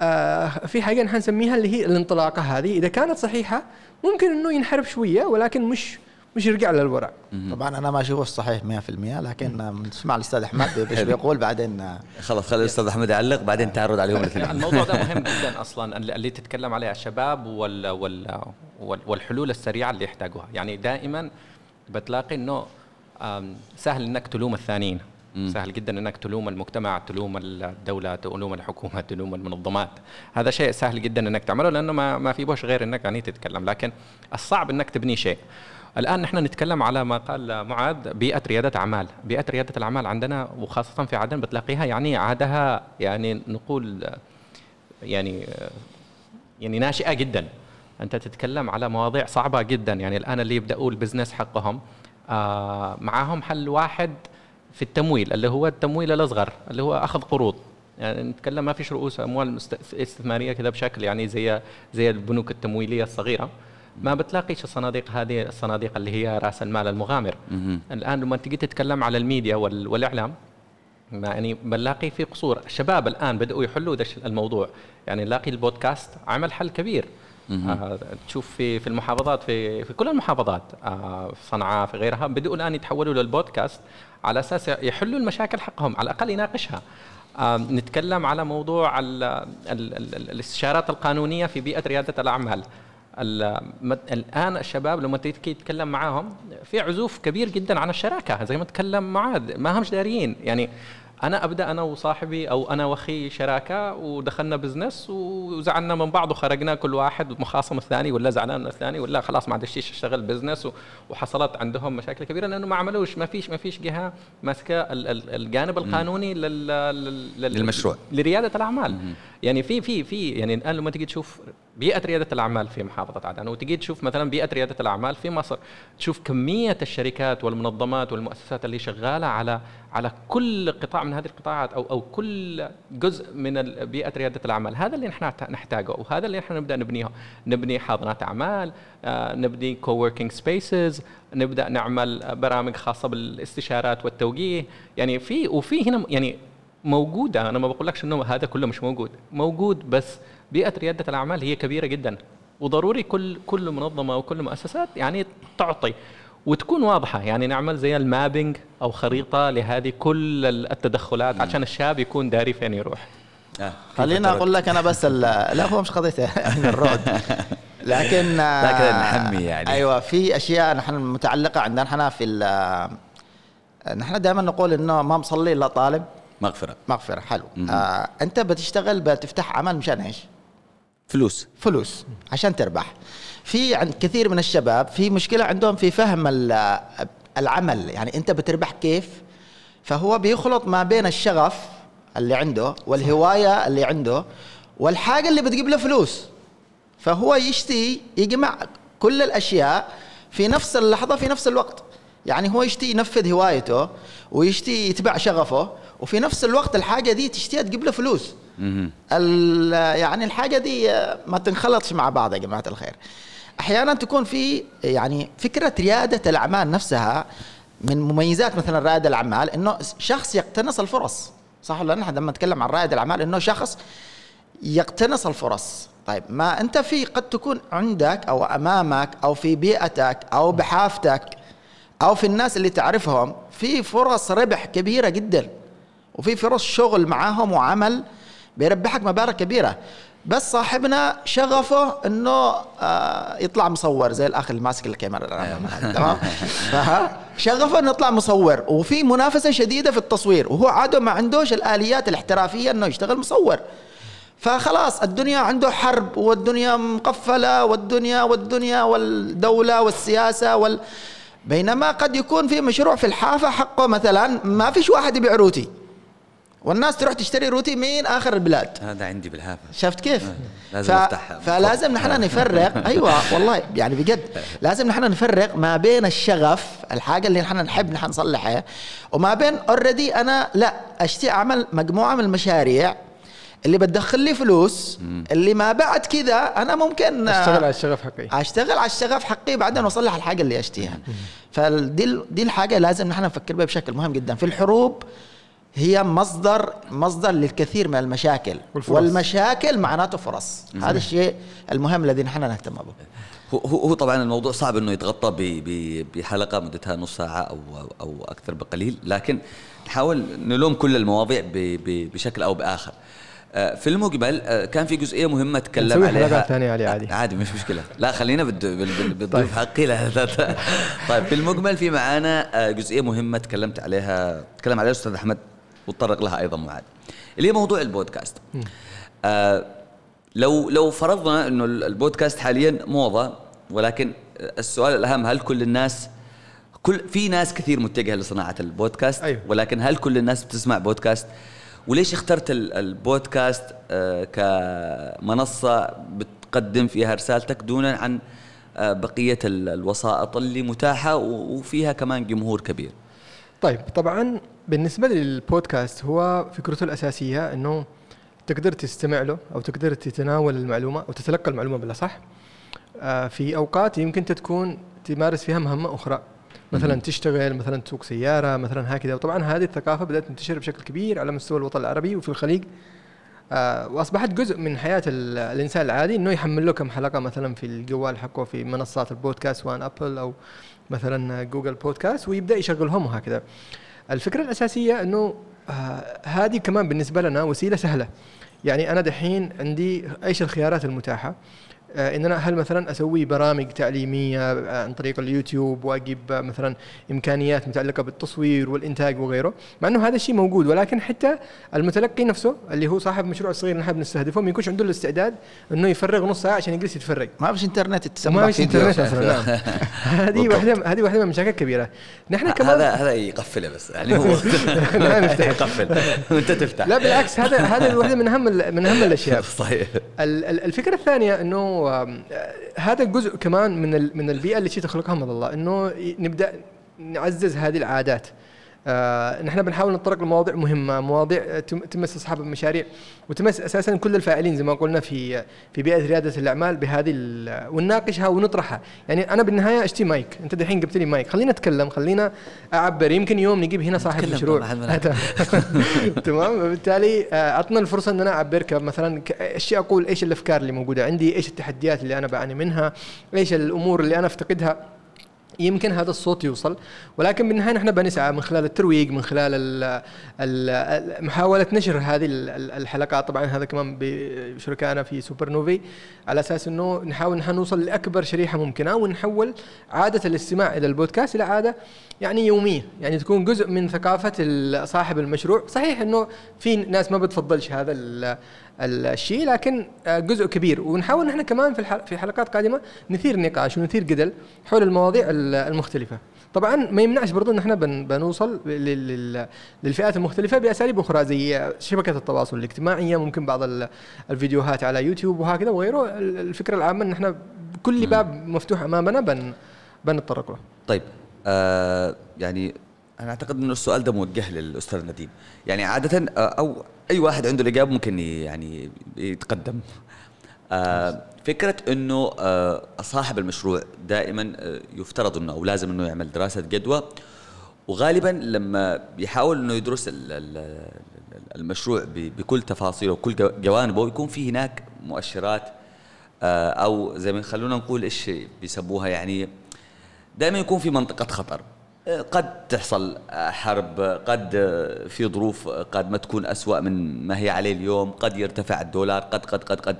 آه في حاجة نحن نسميها اللي هي الانطلاقة هذه. إذا كانت صحيحة ممكن إنه ينحرف شوية ولكن مش مش يرجع للورع طبعا أنا ما أشوفه صحيح 100% لكن نسمع الأستاذ أحمد <laughs> إيش بيقول بعدين خلاص خلي الأستاذ أحمد يعلق بعدين تعرض عليهم الاثنين. الموضوع ده مهم <laughs> جدا أصلا اللي تتكلم عليه الشباب وال وال والحلول السريعة اللي يحتاجوها. يعني دائما بتلاقي إنه سهل إنك تلوم الثانيين. سهل جدا إنك تلوم المجتمع تلوم الدولة تلوم الحكومة تلوم المنظمات. هذا شيء سهل جدا إنك تعمله لأنه ما ما في بوش غير إنك يعني تتكلم. لكن الصعب إنك تبني شيء. الآن نحن نتكلم على ما قال معاذ بيئة ريادة أعمال. بيئة ريادة الأعمال عندنا وخاصة في عدن بتلاقيها يعني عادها يعني نقول يعني يعني ناشئة جدا. أنت تتكلم على مواضيع صعبة جدا. يعني الآن اللي يبدأوا ال business حقهم آه معاهم حل واحد في التمويل اللي هو التمويل الأصغر اللي هو أخذ قروض. يعني نتكلم ما فيش رؤوس أموال استثمارية كذا بشكل يعني زي زي البنوك التمويلية الصغيرة. ما بتلاقيش الصناديق هذه الصناديق اللي هي رأس المال المغامر. الآن لما تيجي تتكلم على الميديا والإعلام يعني بنلاقي في قصور. الشباب الآن بدأوا يحلوا الموضوع. يعني نلاقي البودكاست عمل حل كبير. آه تشوف في في المحافظات في في كل المحافظات آه في صنعاء في غيرها بدأوا الآن يتحولوا للبودكاست على أساس يحلوا المشاكل حقهم على الأقل يناقشها. آه نتكلم على موضوع ال ال ال الاستشارات القانونية في بيئة ريادة الأعمال. الآن الشباب لما تيجي تتكلم معاهم في عزوف كبير جدا عن الشراكة زي ما تكلم معاذ ما همش داريين. يعني أنا أبدأ أنا وصاحبي أو أنا وأخي شراكة ودخلنا business وزعلنا من بعض وخرجنا كل واحد مخاصم الثاني ولا زعلان من الثاني ولا خلاص ما عادش اشتغل business وحصلت عندهم مشاكل كبيرة لأنه ما عملوش ما فيش ما فيش جهة ماسكة الجانب القانوني لل للمشروع. لريادة الأعمال. يعني في في في يعني الآن لما تيجي تشوف بيئة ريادة الأعمال في محافظة عدن. وتجي تشوف مثلا بيئة ريادة الأعمال في مصر تشوف كمية الشركات والمنظمات والمؤسسات اللي شغالة على على كل قطاع من هذه القطاعات أو أو كل جزء من بيئة ريادة الأعمال. هذا اللي نحن نحتاجه وهذا اللي نحن نبدأ نبنيه. نبني حاضنات أعمال آه، نبني coworking spaces نبدأ نعمل برامج خاصة بالاستشارات والتوجيه. يعني في وفي هنا يعني موجودة. أنا ما بقولكش إنه هذا كله مش موجود. موجود بس بيئة ريادة الأعمال هي كبيرة جدا. وضروري كل كل منظمة وكل مؤسسات يعني تعطي. وتكون واضحة. يعني نعمل زي ال mapping أو خريطة لهذه كل التدخلات عشان الشاب يكون داري فين يروح. آه. خلينا أقول لك أنا بس لا هو مش قضية <laughs> ال road <laughs> لكن لكن نحمي يعني. أيوه في أشياء نحن متعلقة عندنا. نحن في نحن دائما نقول إنه ما مصلي إلا طالب. مغفرة. مغفرة حلو. آه أنت بتشتغل بتفتح عمل مشان إيش؟ فلوس. فلوس عشان تربح. في عند كثير من الشباب في مشكلة عندهم في فهم العمل يعني أنت بتربح كيف؟ فهو بيخلط ما بين الشغف اللي عنده والهواية اللي عنده والحاجة اللي بتجيب له فلوس. فهو يشتي يجمع كل الأشياء في نفس اللحظة في نفس الوقت. يعني هو يشتي ينفذ هوايته ويشتي يتبع شغفه وفي نفس الوقت الحاجة دي تشتيها تجيب له فلوس. يعني الحاجة دي ما تنخلطش مع بعض يا جماعة الخير. أحيانا تكون في يعني فكرة ريادة الأعمال نفسها من مميزات مثلا رائد الأعمال إنه شخص يقتنص الفرص. صح ولا نحن لما نتكلم عن رائد الأعمال إنه شخص يقتنص الفرص. طيب ما أنت في قد تكون عندك أو أمامك أو في بيئتك أو بحافتك أو في الناس اللي تعرفهم في فرص ربح كبيرة جدا. وفي فرص شغل معاهم وعمل بيربحك مبالغ كبيرة. بس صاحبنا شغفه إنه آه يطلع مصور زي الأخ اللي ماسك الكاميرا. <laughs> تمام؟ شغفه إنه يطلع مصور. وفي منافسة شديدة في التصوير. وهو عاده ما عندوش الآليات الاحترافية إنه يشتغل مصور. فخلاص الدنيا عنده حرب والدنيا مقفلة والدنيا والدنيا والدولة والسياسة وال بينما قد يكون في مشروع في الحافة حقه مثلا ما فيش واحد يبيع روتي والناس تروح تشتري روتي من آخر البلاد. هذا عندي بالحافة. شفت كيف؟ آه، لازم ف... أفتحها. فلازم نحن نفرق. <laughs> أيوه والله يعني بجد. لازم نحن نفرق ما بين الشغف الحاجة اللي نحن نحب نحن نصلحها وما بين already أنا لا اشتي أعمل مجموعة من المشاريع اللي بتدخل لي فلوس اللي ما بعد كذا أنا ممكن أشتغل على الشغف حقي. أشتغل على الشغف حقي بعدين أصلح الحاجة اللي اشتيها فدي دي الحاجة لازم نحن نفكر بها بشكل مهم جدا. في الحروب هي مصدر مصدر للكثير من المشاكل. والفرص. والمشاكل معناته فرص. هذا الشيء المهم الذي نحن نهتم به. هو هو طبعا الموضوع صعب إنه يتغطى ب- ب- بحلقة مدتها نص ساعة أو أو أكثر بقليل لكن نحاول نلوم كل المواضيع ب- ب- بشكل أو بآخر. آه، في المقبل آه، كان في جزئية مهمة تكلم عليها. حلقات ثانية علي عادي. عادي مش مشكلة. لا خلينا بالد- بال- بال- <laughs> بالضيوف طيب. حقي لا طيب في المجمل في معانا آه، جزئية مهمة تكلمت عليها تكلم عليها الاستاذ أحمد. وتطرق لها أيضا معاذ. اللي هي موضوع البودكاست. آه لو لو فرضنا إنه البودكاست حاليا موضة ولكن السؤال الأهم هل كل الناس كل في ناس كثير متجهة لصناعة البودكاست؟ أيوه. ولكن هل كل الناس بتسمع بودكاست؟ وليش اخترت ال- البودكاست آه، كمنصة بتقدم فيها رسالتك دونا عن آه، بقية ال- الوسائط اللي متاحة وفيها كمان جمهور كبير؟ طيب طبعا بالنسبة للبودكاست هو فكرته الأساسية إنه تقدر تستمع له أو تقدر تتناول المعلومة أو تتلقى المعلومة بالاصح آه، في أوقات يمكن تكون تمارس فيها مهمة أخرى. مثلا تشتغل مثلا تسوق سيارة مثلا هكذا. وطبعا هذه الثقافة بدأت تنتشر بشكل كبير على مستوى الوطن العربي وفي الخليج. آه، وأصبحت جزء من حياة ال- الإنسان العادي إنه يحمل له كم حلقة مثلا في الجوال حقه في منصات البودكاست سواء ابل أو مثلا جوجل بودكاست ويبدأ يشغلهم وهكذا. الفكرة الأساسية إنه آه، هذه كمان بالنسبة لنا وسيلة سهلة. يعني أنا دحين عندي إيش الخيارات المتاحة؟ آه، ان أنا هل مثلا أسوي برامج تعليمية آه، عن طريق اليوتيوب وأجيب آه، مثلا إمكانيات متعلقة بالتصوير والإنتاج وغيره؟ مع إنه هذا الشيء موجود ولكن حتى المتلقي نفسه اللي هو صاحب مشروع صغير اللي نحن بنستهدفه ما يكونش عنده الاستعداد إنه يفرغ نص ساعة عشان يجلس يتفرج. ما فيش إنترنت يتسمى وما فيش. إنترنت مثلا نعم. <laughs> هذه. واحدة هذه واحدة من المشاكل الكبيره نحن كمان هذا هذا يقفله بس يعني هو. <laughs> <laughs> يقفل. وأنت تفتح. لا بالعكس هذا هذا واحدة من أهم من أهم الأشياء. صحيح. ال- ال- الفكرة الثانية إنه هذا جزء كمان من من البيئة اللي تخلقها من الله إنه نبدأ نعزز هذه العادات. آه نحن بنحاول نتطرق لمواضيع مهمة مواضيع تم- تمس أصحاب المشاريع وتمس أساسا كل الفاعلين زي ما قلنا في في بيئة ريادة الأعمال بهذه ونناقشها ونطرحها. يعني أنا بالنهاية اشتي مايك. أنت دحين جبت لي مايك. خلينا نتكلم خلينا أعبر. يمكن يوم نجيب هنا صاحب مشروع. <laughs> تمام. وبالتالي آه، أعطنا الفرصة إن أنا أعبر مثلا إيش أقول؟ إيش الأفكار اللي موجودة عندي؟ إيش التحديات اللي أنا بعاني منها؟ إيش الأمور اللي أنا أفتقدها؟ يمكن هذا الصوت يوصل ولكن بالنهاية نحن بنسعى من خلال الترويج من خلال ال ال محاولة نشر هذه ال- ال- الحلقات. طبعا هذا كمان بشركائنا في سوبر نوفي على أساس إنه نحاول نحن نوصل لأكبر شريحة ممكنة ونحول عادة الاستماع إلى البودكاست إلى عادة يعني يومية. يعني تكون جزء من ثقافة صاحب المشروع. صحيح إنه في ناس ما بتفضلش هذا الشيء لكن آه، جزء كبير. ونحاول نحن كمان في في حلقات قادمة نثير نقاش ونثير جدل حول المواضيع ال- المختلفة. طبعا ما يمنعش برضو ان إحنا بن- بنوصل لل- لل- للفئات المختلفة بأساليب أخرى زي شبكة التواصل الاجتماعيه ممكن بعض ال- الفيديوهات على يوتيوب وهكذا وغيره. ال- الفكرة العامه إن إحنا كل باب مفتوح أمامنا بن بنتطرق له. طيب آه يعني أنا أعتقد إنه السؤال ده موجه للأستاذ نديم. يعني عادة آه، أو أي واحد عنده الإجابة ممكن يعني يتقدم. آه فكرة إنه آه صاحب المشروع دائما آه، يفترض إنه أو لازم إنه يعمل دراسة جدوى. وغالبا لما بيحاول إنه يدرس ال- ال- المشروع بكل تفاصيله وكل جو- جوانبه يكون في هناك مؤشرات آه، أو زي ما خلونا نقول إيش بيسموها يعني دائما يكون في منطقة خطر. قد تحصل حرب قد في ظروف قد ما تكون أسوأ من ما هي عليه اليوم قد يرتفع الدولار قد قد قد قد.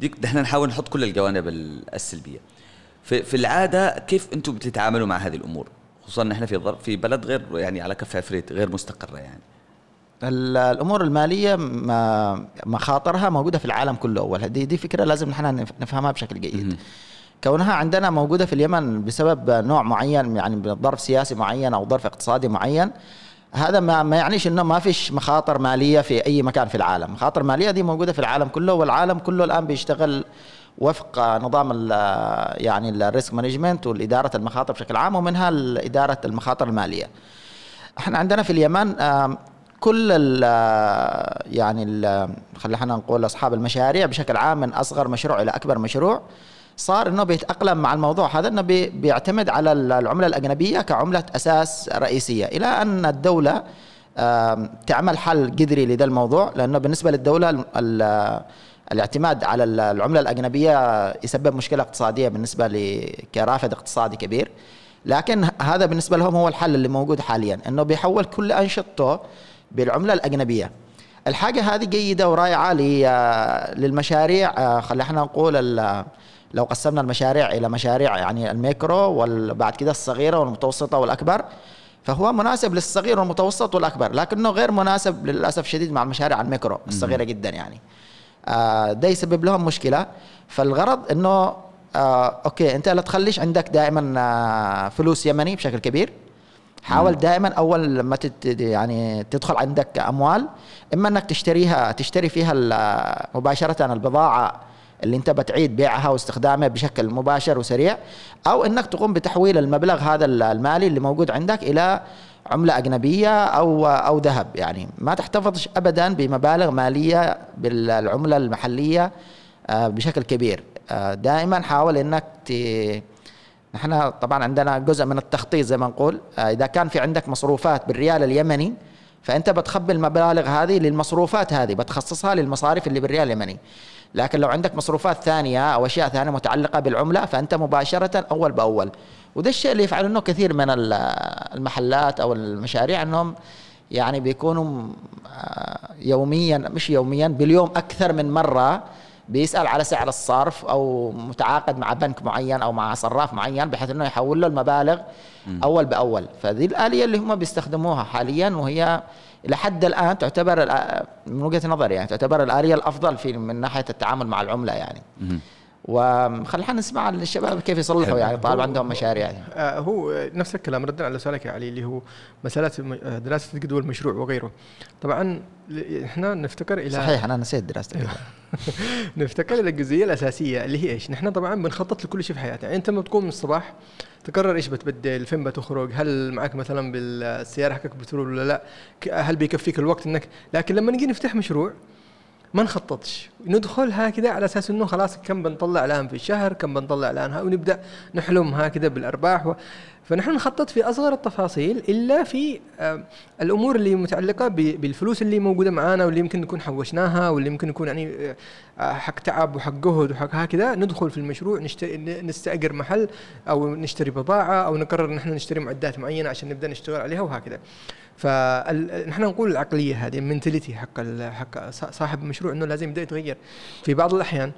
ديك نحن نحاول نحط كل الجوانب ال- السلبية. في, في العادة كيف أنتم بتتعاملوا مع هذه الأمور؟ خصوصا نحن في في بلد غير يعني على كف عفريت غير مستقرة يعني. ال- الأمور المالية ما- مخاطرها موجودة في العالم كله اول دي دي فكرة لازم نحن نف- نفهمها بشكل جيد. كونها عندنا موجودة في اليمن بسبب نوع معين يعني ظرف سياسي معين أو ظرف اقتصادي معين هذا ما ما يعنيش إنه ما فيش مخاطر مالية في أي مكان في العالم، مخاطر مالية دي موجودة في العالم كله والعالم كله الآن بيشتغل وفق نظام ال يعني ال risk management والإدارة المخاطر بشكل عام ومنها إدارة المخاطر المالية. إحنا عندنا في اليمن كل ال يعني خلينا نقول أصحاب المشاريع بشكل عام من أصغر مشروع إلى أكبر مشروع صار إنه بيتأقلم مع الموضوع هذا إنه بي- بيعتمد على ال- العملة الأجنبية كعملة أساس رئيسية. إلى أن الدولة تعمل حل جذري لذا الموضوع لأنه بالنسبة للدولة ال- ال- الاعتماد على ال- العملة الأجنبية يسبب مشكلة اقتصادية بالنسبة كرافد اقتصادي كبير. لكن هذا بالنسبة لهم هو الحل اللي موجود حاليا إنه بيحول كل أنشطته بالعملة الأجنبية. الحاجة هذه جيدة ورائعة آه، للمشاريع آه، خلينا نقول لو قسمنا المشاريع إلى مشاريع يعني الميكرو وبعد كده الصغيرة والمتوسطة والأكبر فهو مناسب للصغير والمتوسط والأكبر لكنه غير مناسب للأسف شديد مع المشاريع الميكرو الصغيرة جدا يعني. آه، ده يسبب لهم مشكلة. فالغرض إنه آه، okay أنت لا تخليش عندك دائما آه، فلوس يمني بشكل كبير. حاول دائما أول لما تت يعني تدخل عندك أموال إما إنك تشتريها تشتري فيها مباشرة البضاعة اللي انت بتعيد بيعها واستخدامها بشكل مباشر وسريع أو إنك تقوم بتحويل المبلغ هذا المالي اللي موجود عندك إلى عملة أجنبية أو أو ذهب. يعني ما تحتفظش ابدا بمبالغ مالية بالعملة المحلية آه، بشكل كبير. آه، دائما حاول إنك ت... نحن طبعا عندنا جزء من التخطيط زي ما نقول. آه، إذا كان في عندك مصروفات بالريال اليمني فأنت بتخبي المبالغ هذه للمصروفات هذه بتخصصها للمصاريف اللي بالريال اليمني. لكن لو عندك مصروفات ثانية أو أشياء ثانية متعلقة بالعملة فأنت مباشرة أول بأول. وده الشيء اللي يفعلونه كثير من ال- المحلات أو المشاريع إنهم يعني بيكونوا آه، يوميا مش يوميا باليوم أكثر من مرة بيسأل على سعر الصرف أو متعاقد مع بنك معين أو مع صراف معين بحيث إنه يحول له المبالغ أول بأول. فذي الآلية اللي هم بيستخدموها حاليا وهي إلى حد الآن تعتبر من وجهة نظري يعني تعتبر الآلية الأفضل في من ناحية التعامل مع العملة يعني. وخلينا نسمع الشباب كيف يصلحوا. يعني طالما عندهم مشاريع يعني. آه، هو نفس الكلام ردا على سؤالك يا علي اللي هو مسألة م- آه، دراسة جدوى المشروع وغيره طبعا إحنا نفتكر إلى صحيح أنا نسيت دراسه. <laughs> نفتكر إلى الجزئية الأساسية اللي هي إيش؟ نحن طبعا بنخطط لكل شيء في حياتنا، يعني أنت لما تقوم من الصباح تقرر إيش بتبدل، فين بتخرج، هل معك مثلا بالسيارة حقك بترول ولا لا؟ هل بيكفيك الوقت انك لكن لما نجي نفتح مشروع ما نخططش. ندخل هكذا على أساس إنه خلاص كم بنطلع الآن في الشهر كم بنطلع الآن ونبدأ نحلم هكذا بالأرباح و... فنحن نخطط في أصغر التفاصيل إلا في آه، الأمور اللي متعلقة بالفلوس اللي موجودة معانا واللي يمكن نكون حوشناها واللي يمكن نكون يعني آه، حق تعب وحق جهد وحق هكذا ندخل في المشروع نستأجر محل أو نشتري بضاعة أو نقرر ان إحنا نشتري معدات معينة عشان نبدأ نشتغل عليها وهكذا. فنحن نقول العقلية هذه المنتاليتي حق حق صا- صاحب المشروع إنه لازم يبدأ يتغير. في بعض الأحيان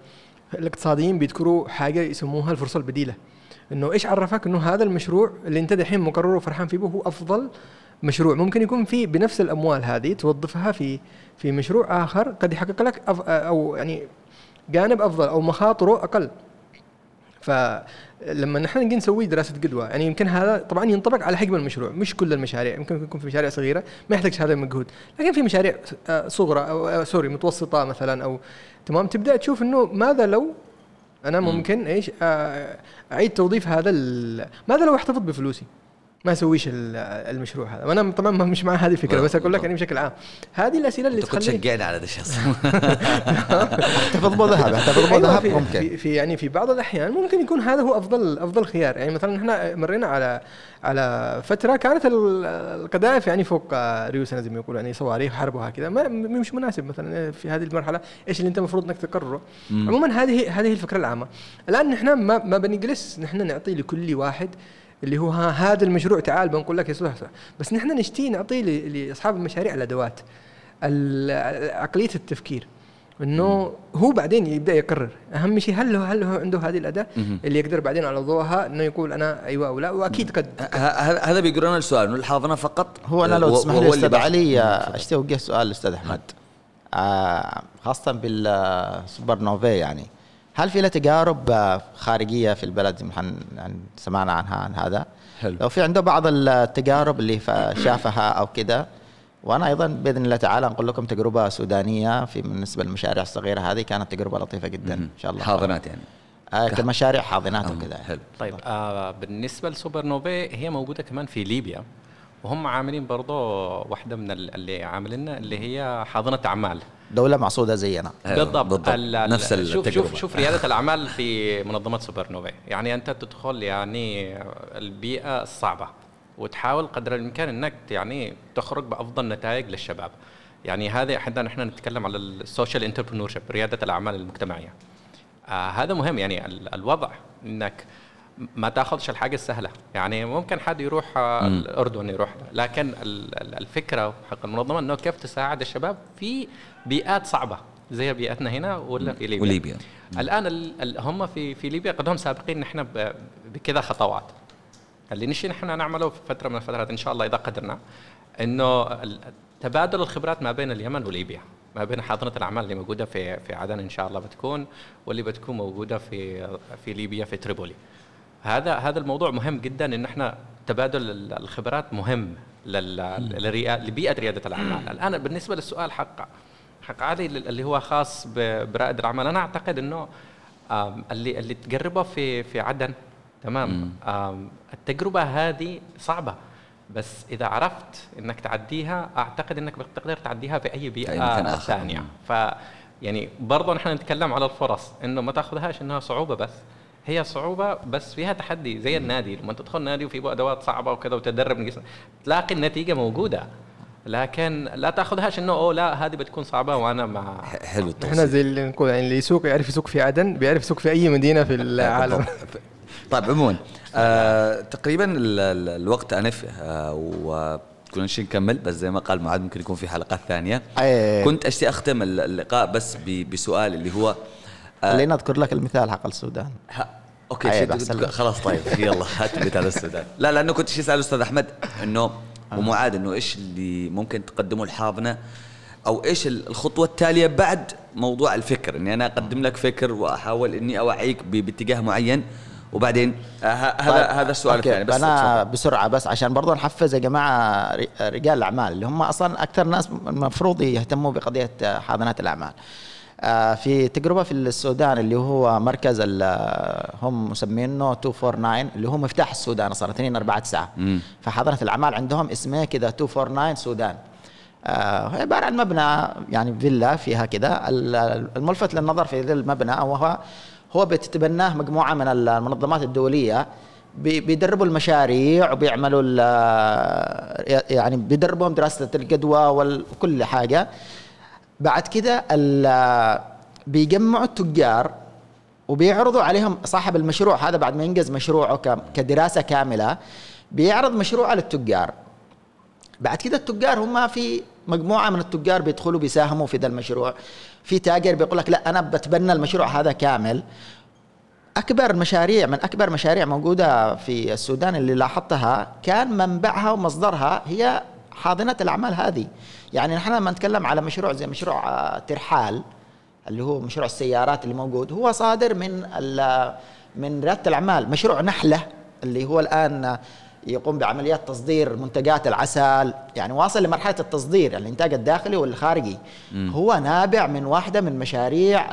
الاقتصاديين بيذكروا حاجة يسموها الفرصة البديلة. إنه إيش عرفك إنه هذا المشروع اللي أنت دحين مقرر وفرحان فيه هو أفضل مشروع؟ ممكن يكون في بنفس الأموال هذه توظفها في في مشروع آخر قد يحقق لك أف أو يعني جانب أفضل أو مخاطره أقل. فلما نحن نجي نسوي دراسة جدوى يعني يمكن هذا طبعا ينطبق على حجم المشروع مش كل المشاريع يمكن يكون في مشاريع صغيرة ما يحتاج هذا المجهود. لكن في مشاريع آه، صغرى أو آه، سوري متوسطة مثلا أو تمام؟ تبدأ تشوف إنه ماذا لو أنا ممكن إيش آه، أعيد توظيف هذا ماذا لو احتفظ بفلوسي؟ ما اسويش ال- المشروع هذا. وأنا طبعا مش مع هذه الفكرة بس أقول لك يعني بشكل عام. هذه الأسئلة اللي أنت كنت تخلي شجعني على ذا الشيء <laughs> احتفظ بذهب احتفظ أيوة بذهب ممكن. في, يعني في بعض الأحيان ممكن يكون هذا هو افضل أفضل خيار. يعني مثلا إحنا مرينا على على فترة كانت ال- القذائف يعني فوق ريوسنا زي ما يقولوا يعني صواريخ حرب وهكذا ما مش مناسب مثلا في هذه المرحلة إيش اللي أنت المفروض إنك تقرره. عموما هذه هذه الفكرة العامة. الآن نحن ما ما بنجلس نحن نعطي لكل واحد اللي هو ها هذا المشروع تعال بنقول لك يصلح صح بس نحن نشتي نعطي ل- لأصحاب المشاريع الأدوات ال- عقلية التفكير. إنه هو بعدين يبدأ يقرر. أهم شيء هل هو هل هو عنده هذه الأداة؟ اللي يقدر بعدين على ضوءها إنه يقول أنا أيوه أو لا وأكيد قد هذا بيقولون السؤال انه الحاضنه فقط؟ هو أنا لو و- تسمح لي اللي أستاذ. علي آه، اشتي اوجه سؤال للاستاذ أحمد. آه، خاصة بالسوبر نوفي يعني. هل في له تجارب آه، خارجية في البلد يعني سمعنا عنها عن هذا؟ حلو. لو في عنده بعض التجارب اللي شافها أو كده وأنا أيضا بإذن الله تعالى نقول لكم تجربة سودانية في بالنسبة للمشاريع الصغيرة هذه كانت تجربة لطيفة جدا إن شاء الله. حاضنات يعني. آه كمشاريع حاضنات وكذا حلو. طيب آه بالنسبة ل Super-Novae هي موجودة كمان في ليبيا. وهم عاملين برضه واحدة من ال- اللي عاملينها اللي هي حاضنة أعمال. دولة معصودة زينا بالضبط, بالضبط. ال- ال- نفس شوف التجربة. شوف شوف ريادة الأعمال في منظمة Super-Novae يعني أنت تدخل يعني البيئة الصعبه وتحاول قدر الإمكان إنك يعني تخرج بأفضل نتائج للشباب. يعني هذا حتى نحن نتكلم على ال social entrepreneur ريادة الأعمال المجتمعية. آه هذا مهم. يعني الوضع إنك ما تاخذش الحاجة السهلة. يعني ممكن حد يروح آه، الأردن يروح لكن الفكرة حق المنظمة إنه كيف تساعد الشباب في بيئات صعبة زي بيئتنا هنا ولا في ليبيا. وليبيا. الآن هم في في ليبيا قدهم سابقين نحن بكذا خطوات. اللي نشي نحن نعمله في فترة من الفترات إن شاء الله إذا قدرنا إنه تبادل الخبرات ما بين اليمن وليبيا ما بين حاضنة الأعمال اللي موجودة في في عدن إن شاء الله بتكون واللي بتكون موجودة في في ليبيا في تريبولي. هذا هذا الموضوع مهم جدا إن إحنا تبادل الخبرات مهم لبيئة ريادة الأعمال. الآن بالنسبة للسؤال حق حق علي اللي هو خاص برائد الأعمال أنا أعتقد إنه اللي اللي تجربه في في عدن تمام؟ التجربة هذه صعبة بس إذا عرفت إنك تعديها أعتقد إنك بتقدر تعديها في أي بيئة ثانية. ف يعني برضه نحن نتكلم على الفرص إنه ما تأخذهاش إنها صعوبة بس هي صعوبة بس فيها تحدي زي النادي. لما تدخل نادي وفي أدوات صعبة وكذا وتدرب تلاقي النتيجة موجودة. لكن لا تأخذهاش إنه أوه لا هذه بتكون صعبة وأنا مع حلو إحنا زي اللي نقول يعني اللي يسوق يعرف يسوق في عدن بيعرف يسوق في أي مدينة في <laughs> العالم. <laughs> طيب عموما آه تقريبا الوقت أنف آه وكنا نشي نكمل بس زي ما قال معاذ ممكن يكون في حلقات ثانية. أيه. كنت أشتي أختم اللقاء بس بسؤال اللي هو آه خلينا أذكر لك المثال حق السودان. أوكي خلاص طيب يلا <laughs> هات مثال السودان لا لأنه كنت شي أسأل أستاذ أحمد إنه ومعاد إنه إيش اللي ممكن تقدمه الحاضنه أو إيش الخطوة التالية بعد موضوع الفكر. إني أنا أقدم لك فكر وأحاول إني أوعيك باتجاه معين وبعدين آه، هذا طيب. هذا السؤال الثاني بس أنا بسرعة بس عشان برضه نحفز يا جماعة رجال الأعمال اللي هم أصلا أكثر ناس المفروض يهتموا بقضية حاضنات الأعمال. آه، في تجربة في السودان اللي هو مركز هم مسمينه 249 اللي هو مفتاح السودان أصلا 249 فحضرت الأعمال عندهم اسمه كذا 249 سودان. آه عبارة عن مبنى يعني فيلا فيها كذا الملفت للنظر في ذا المبنى وهو هو بتتبناه مجموعة من المنظمات الدولية. بيدربوا المشاريع وبيعملوا يعني بيدربوهم دراسة الجدوى وكل حاجة. بعد كده بيجمعوا التجار وبيعرضوا عليهم صاحب المشروع. هذا بعد ما ينجز مشروعه كدراسة كاملة بيعرض مشروعه للتجار. بعد كده التجار هم في مجموعة من التجار بيدخلوا بيساهموا في ذا المشروع. في تاجر بيقول لك لا أنا بتبنى المشروع هذا كامل. أكبر مشاريع من أكبر مشاريع موجودة في السودان اللي لاحظتها كان منبعها ومصدرها هي حاضنة الأعمال هذه. يعني نحن لما نتكلم على مشروع زي مشروع آه، ترحال اللي هو مشروع السيارات اللي موجود هو صادر من من ريادة الأعمال. مشروع نحلة اللي هو الآن يقوم بعمليات تصدير منتجات العسل. يعني واصل لمرحلة التصدير الإنتاج الداخلي والخارجي. م. هو نابع من واحدة من مشاريع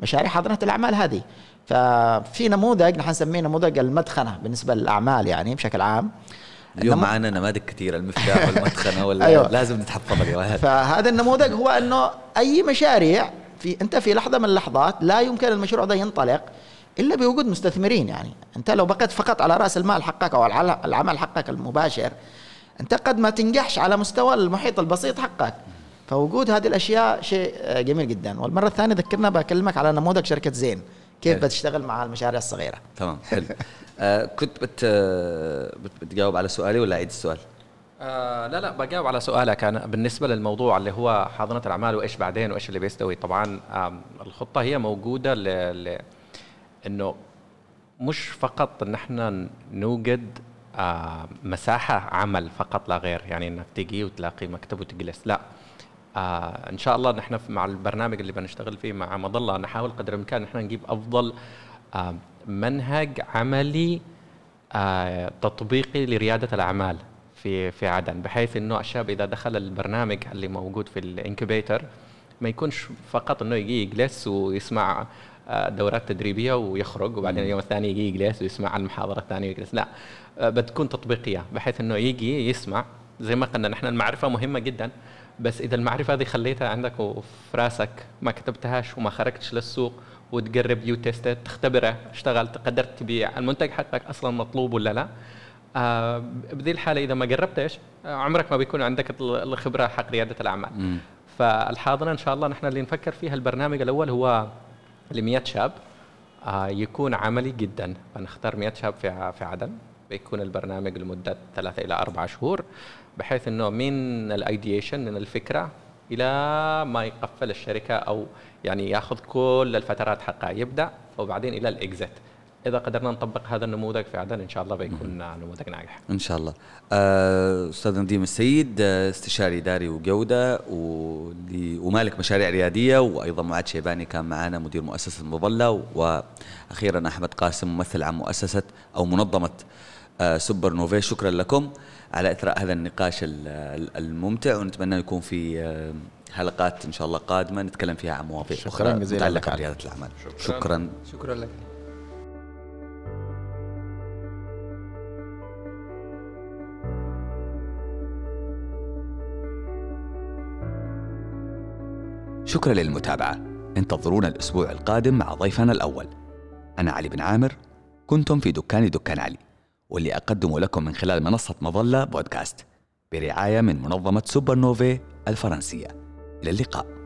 مشاريع حاضنة الأعمال هذه. ففي نموذج نحن نسميه نموذج المدخنة بالنسبة للأعمال يعني بشكل عام. اليوم معنا نماذج كثيره المفتاح والمدخنه ولا <laughs> أيوة. لازم نتحفظ اليوم فهذا النموذج هو إنه أي مشاريع في أنت في لحظة من اللحظات لا يمكن المشروع ده ينطلق إلا بوجود مستثمرين يعني. أنت لو بقيت فقط على رأس المال حقك أو العمل حقك المباشر أنت قد ما تنجحش على مستوى المحيط البسيط حقك. فوجود هذه الأشياء شيء جميل جدا. والمرة الثانية ذكرنا بكلمك على نموذج شركة زين. كيف حلو. بتشتغل مع المشاريع الصغيرة؟ تمام حلو. آه كنت بت بتجاوب على سؤالي ولا أعيد السؤال؟ آه لا لا بجاوب على سؤالك. أنا بالنسبة للموضوع اللي هو حاضنة الأعمال وإيش بعدين وإيش اللي بيستوي طبعا الخطة هي موجودة ل... ل... إنه مش فقط إن إحنا نوجد آه مساحة عمل فقط لا غير يعني إنك تجي وتلاقي مكتب وتجلس لا. آه إن شاء الله نحن مع البرنامج اللي بنشتغل فيه مع مظله نحاول قدر الإمكان نحن نجيب أفضل آه منهج عملي آه تطبيقي لريادة الأعمال في في عدن بحيث إنه الشاب إذا دخل البرنامج اللي موجود في الانكوبيتر ما يكونش فقط إنه يجي يجلس ويسمع آه، دورات تدريبية ويخرج وبعدين اليوم الثاني يجي يجلس ويسمع المحاضرة الثانية ويجلس لا آه، بتكون تطبيقية بحيث إنه يجي يسمع زي ما قلنا نحن المعرفة مهمة جدا. بس إذا المعرفة هذه خليتها عندك وفي رأسك ما كتبتهاش وما خرجتش للسوق وتجرب you test تختبره اشتغلت قدرت تبيع المنتج حقك أصلا مطلوب ولا لا؟ آه بذي الحالة إذا ما قربتش آه، عمرك ما بيكون عندك الخبرة حق ريادة الأعمال. مم. فالحاضنه إن شاء الله نحن اللي نفكر فيها البرنامج الأول هو ل 100 شاب آه يكون عملي جدا. فنختار 100 شاب في في عدن. بيكون البرنامج لمدة ثلاثة إلى أربع شهور بحيث إنه من الايديشن من الفكرة إلى ما يقفل الشركة أو يعني ياخذ كل الفترات حقها يبدأ وبعدين إلى الاكزت إذا قدرنا نطبق هذا النموذج في عدن إن شاء الله بيكون نموذج ناجح. إن شاء الله. آه، أستاذ نديم السيد آه، استشاري إداري وجودة ومالك مشاريع ريادية وأيضا معاد شيباني كان معنا مدير مؤسسة مظلة وأخيرا أحمد قاسم ممثل عن مؤسسة أو منظمة سوبر نوفي شكرا لكم على إثراء هذا النقاش ال- ال- الممتع ونتمنى يكون في آه، حلقات إن شاء الله قادمة نتكلم فيها عن مواضيع شكراً أخرى جزيلاً لك متعلقة علي. برياده الأعمال. شكراً. شكرا. شكرا لك. شكرا للمتابعة. انتظرونا الأسبوع القادم مع ضيفنا الأول. أنا علي بن عامر كنتم في دكان دكان علي. واللي أقدم لكم من خلال منصة مظلة بودكاست برعاية من منظمة سوبر نوفي الفرنسية. إلى اللقاء.